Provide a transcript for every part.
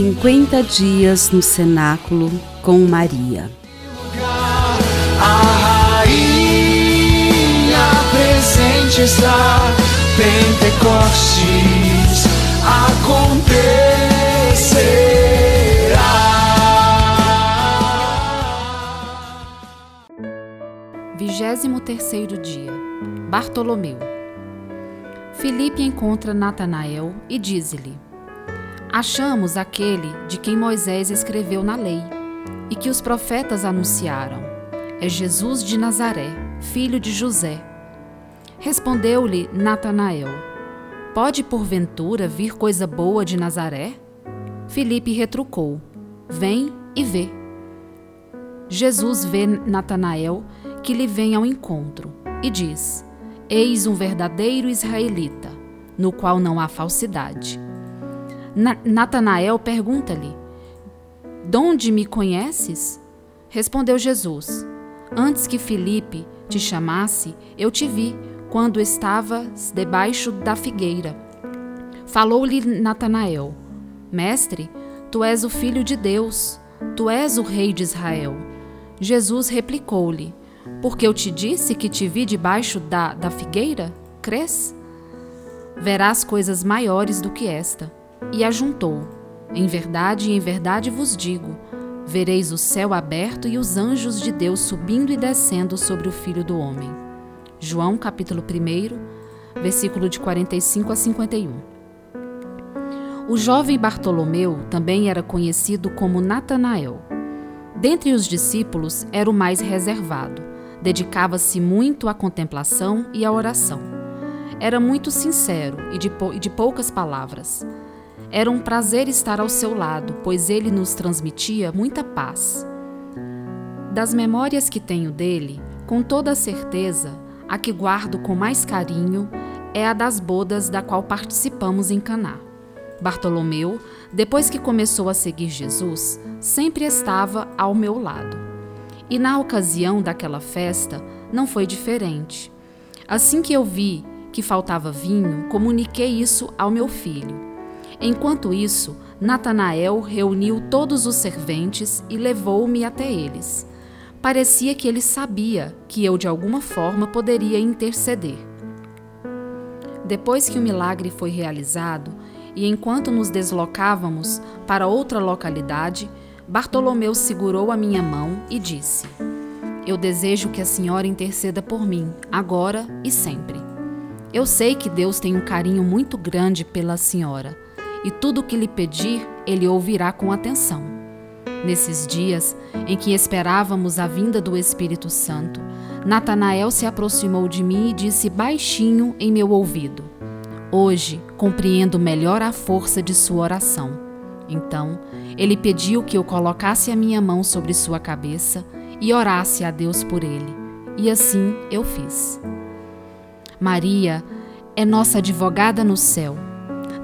50 dias no cenáculo com Maria. A rainha presente está, Pentecostes acontecerá. Vigésimo terceiro dia Bartolomeu Filipe encontra Natanael e diz-lhe: Achamos aquele de quem Moisés escreveu na lei e que os profetas anunciaram. É Jesus de Nazaré, filho de José. Respondeu-lhe Natanael: Pode porventura vir coisa boa de Nazaré? Filipe retrucou: Vem e vê. Jesus vê Natanael que lhe vem ao encontro e diz: Eis um verdadeiro israelita, no qual não há falsidade. Natanael pergunta-lhe: Donde me conheces? Respondeu Jesus: Antes que Filipe te chamasse, eu te vi, quando estavas debaixo da figueira. Falou-lhe Natanael: Mestre, tu és o filho de Deus, tu és o rei de Israel. Jesus replicou-lhe: Porque eu te disse que te vi debaixo da, da figueira? Crês? Verás coisas maiores do que esta. E ajuntou: Em verdade, em verdade vos digo: vereis o céu aberto e os anjos de Deus subindo e descendo sobre o Filho do Homem. João capítulo 1, versículo de 45 a 51. O jovem Bartolomeu também era conhecido como Natanael. Dentre os discípulos era o mais reservado. Dedicava-se muito à contemplação e à oração. Era muito sincero e de, e de poucas palavras. Era um prazer estar ao seu lado, pois ele nos transmitia muita paz. Das memórias que tenho dele, com toda certeza, a que guardo com mais carinho é a das bodas da qual participamos em Caná. Bartolomeu, depois que começou a seguir Jesus, sempre estava ao meu lado. E na ocasião daquela festa não foi diferente. Assim que eu vi que faltava vinho, comuniquei isso ao meu filho. Enquanto isso, Natanael reuniu todos os serventes e levou-me até eles. Parecia que ele sabia que eu de alguma forma poderia interceder. Depois que o milagre foi realizado, e enquanto nos deslocávamos para outra localidade, Bartolomeu segurou a minha mão e disse: Eu desejo que a senhora interceda por mim, agora e sempre. Eu sei que Deus tem um carinho muito grande pela senhora e tudo o que lhe pedir, ele ouvirá com atenção. Nesses dias em que esperávamos a vinda do Espírito Santo, Natanael se aproximou de mim e disse baixinho em meu ouvido: Hoje compreendo melhor a força de sua oração. Então, ele pediu que eu colocasse a minha mão sobre sua cabeça e orasse a Deus por ele. E assim eu fiz. Maria é nossa advogada no céu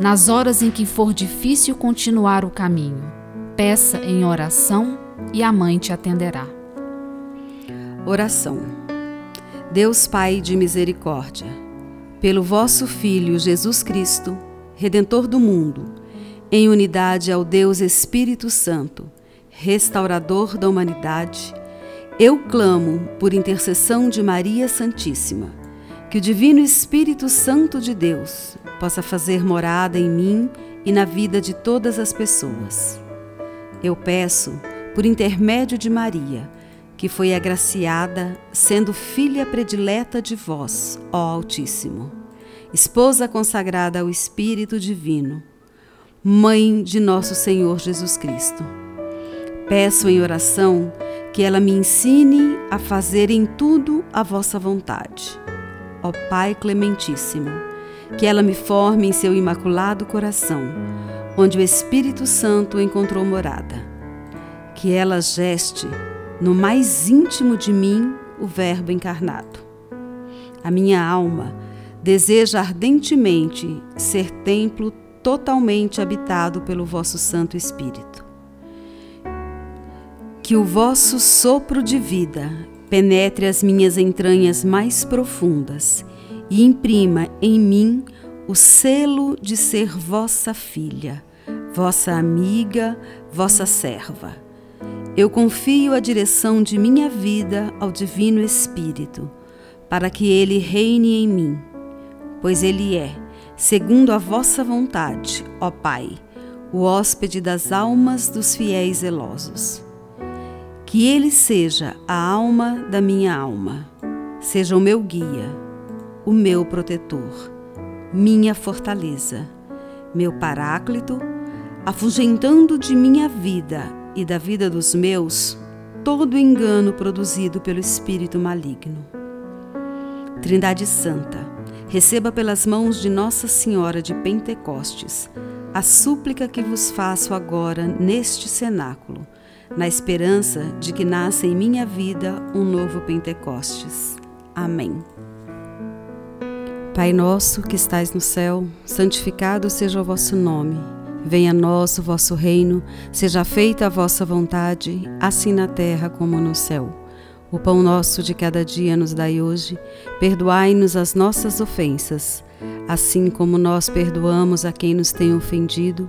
nas horas em que for difícil continuar o caminho. Peça em oração e a mãe te atenderá. Oração. Deus Pai de misericórdia, pelo vosso Filho Jesus Cristo, Redentor do mundo, em unidade ao Deus Espírito Santo, restaurador da humanidade, eu clamo por intercessão de Maria Santíssima, que o Divino Espírito Santo de Deus possa fazer morada em mim e na vida de todas as pessoas. Eu peço, por intermédio de Maria, que foi agraciada, sendo filha predileta de vós, ó Altíssimo, esposa consagrada ao Espírito Divino, mãe de nosso Senhor Jesus Cristo. Peço em oração que ela me ensine a fazer em tudo a vossa vontade. Ó Pai Clementíssimo, que ela me forme em seu imaculado coração, onde o Espírito Santo encontrou morada. Que ela geste no mais íntimo de mim o Verbo encarnado. A minha alma deseja ardentemente ser templo totalmente habitado pelo vosso Santo Espírito. Que o vosso sopro de vida penetre as minhas entranhas mais profundas e imprima em mim o selo de ser vossa filha, vossa amiga, vossa serva. Eu confio a direção de minha vida ao Divino Espírito, para que ele reine em mim, pois ele é, segundo a vossa vontade, ó Pai, o hóspede das almas dos fiéis zelosos. Que ele seja a alma da minha alma, seja o meu guia, o meu protetor, minha fortaleza, meu paráclito afugentando de minha vida e da vida dos meus todo engano produzido pelo espírito maligno. Trindade Santa, receba pelas mãos de Nossa Senhora de Pentecostes a súplica que vos faço agora neste cenáculo, na esperança de que nasça em minha vida um novo Pentecostes. Amém. Pai nosso que estais no céu, santificado seja o vosso nome. Venha a nós o vosso reino, seja feita a vossa vontade, assim na terra como no céu. O pão nosso de cada dia nos dai hoje, perdoai-nos as nossas ofensas, assim como nós perdoamos a quem nos tem ofendido,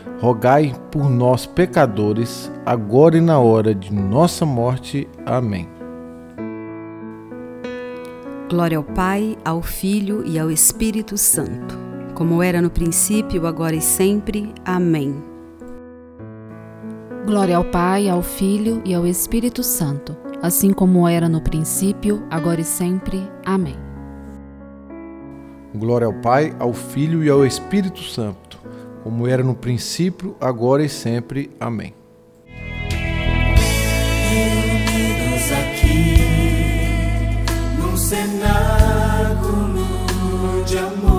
por nós, pecadores, agora e na hora de nossa morte. Amém. Glória ao Pai, ao Filho e ao Espírito Santo como era no princípio, agora e sempre. Amém. Glória ao Pai, ao Filho e ao Espírito Santo, assim como era no princípio, agora e sempre. Amém. Glória ao Pai, ao Filho e ao Espírito Santo, como era no princípio, agora e sempre. Amém. Reunidos aqui num cenário de amor.